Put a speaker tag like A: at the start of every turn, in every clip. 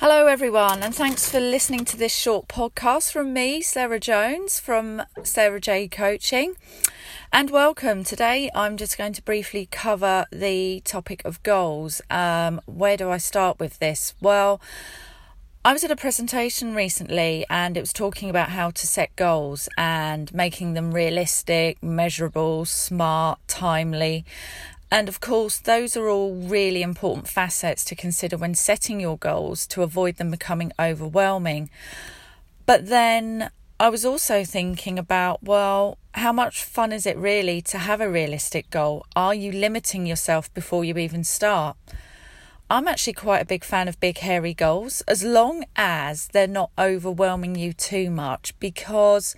A: Hello, everyone, and thanks for listening to this short podcast from me, Sarah Jones from Sarah J Coaching. And welcome. Today, I'm just going to briefly cover the topic of goals. Um, where do I start with this? Well, I was at a presentation recently and it was talking about how to set goals and making them realistic, measurable, smart, timely. And of course, those are all really important facets to consider when setting your goals to avoid them becoming overwhelming. But then I was also thinking about, well, how much fun is it really to have a realistic goal? Are you limiting yourself before you even start? I'm actually quite a big fan of big, hairy goals, as long as they're not overwhelming you too much. Because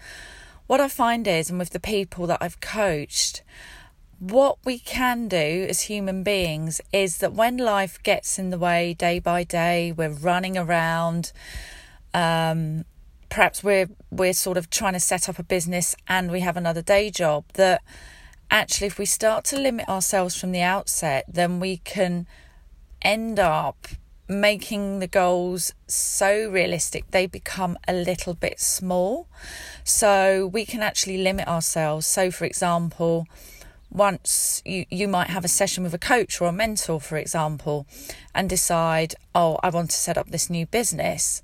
A: what I find is, and with the people that I've coached, what we can do as human beings is that when life gets in the way day by day, we're running around. Um, perhaps we're we're sort of trying to set up a business and we have another day job. That actually, if we start to limit ourselves from the outset, then we can end up making the goals so realistic they become a little bit small. So we can actually limit ourselves. So, for example once you, you might have a session with a coach or a mentor, for example, and decide, oh, I want to set up this new business.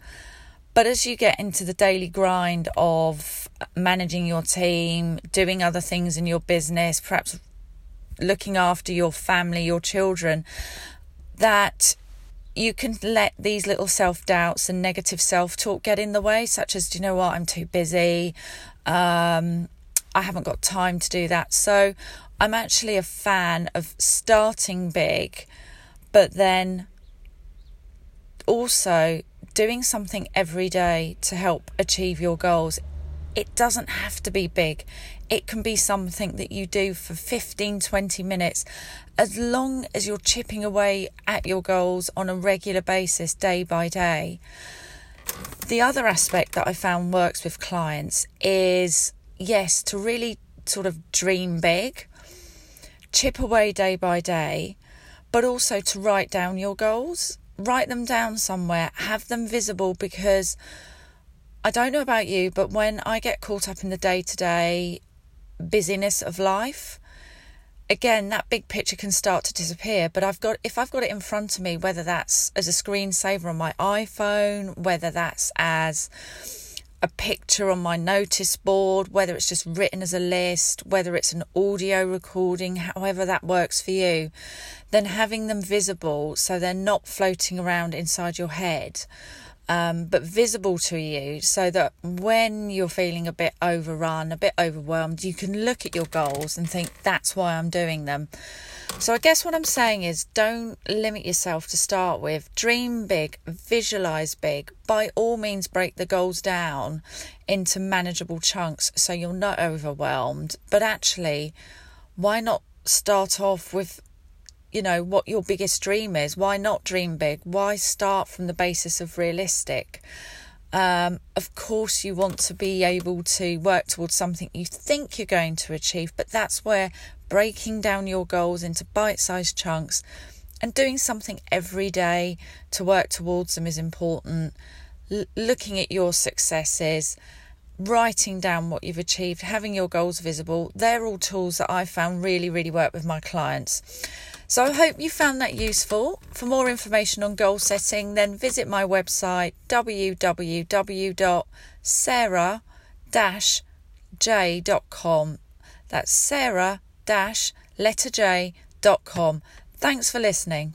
A: But as you get into the daily grind of managing your team, doing other things in your business, perhaps looking after your family, your children, that you can let these little self doubts and negative self talk get in the way, such as, do you know what, I'm too busy. Um, I haven't got time to do that. So I'm actually a fan of starting big, but then also doing something every day to help achieve your goals. It doesn't have to be big. It can be something that you do for 15, 20 minutes, as long as you're chipping away at your goals on a regular basis, day by day. The other aspect that I found works with clients is yes, to really sort of dream big chip away day by day, but also to write down your goals. Write them down somewhere, have them visible because I don't know about you, but when I get caught up in the day to day busyness of life, again that big picture can start to disappear but i've got if i've got it in front of me whether that's as a screensaver on my iphone whether that's as a picture on my notice board, whether it's just written as a list, whether it's an audio recording, however that works for you, then having them visible so they're not floating around inside your head. Um, but visible to you so that when you're feeling a bit overrun, a bit overwhelmed, you can look at your goals and think, that's why I'm doing them. So, I guess what I'm saying is don't limit yourself to start with. Dream big, visualize big. By all means, break the goals down into manageable chunks so you're not overwhelmed. But actually, why not start off with you know what your biggest dream is. Why not dream big? Why start from the basis of realistic? Um, of course, you want to be able to work towards something you think you're going to achieve, but that's where breaking down your goals into bite sized chunks and doing something every day to work towards them is important. L- looking at your successes, writing down what you've achieved, having your goals visible, they're all tools that I found really, really work with my clients. So I hope you found that useful. For more information on goal setting, then visit my website www.sarah-j.com. That's sarah letter j.com. Thanks for listening.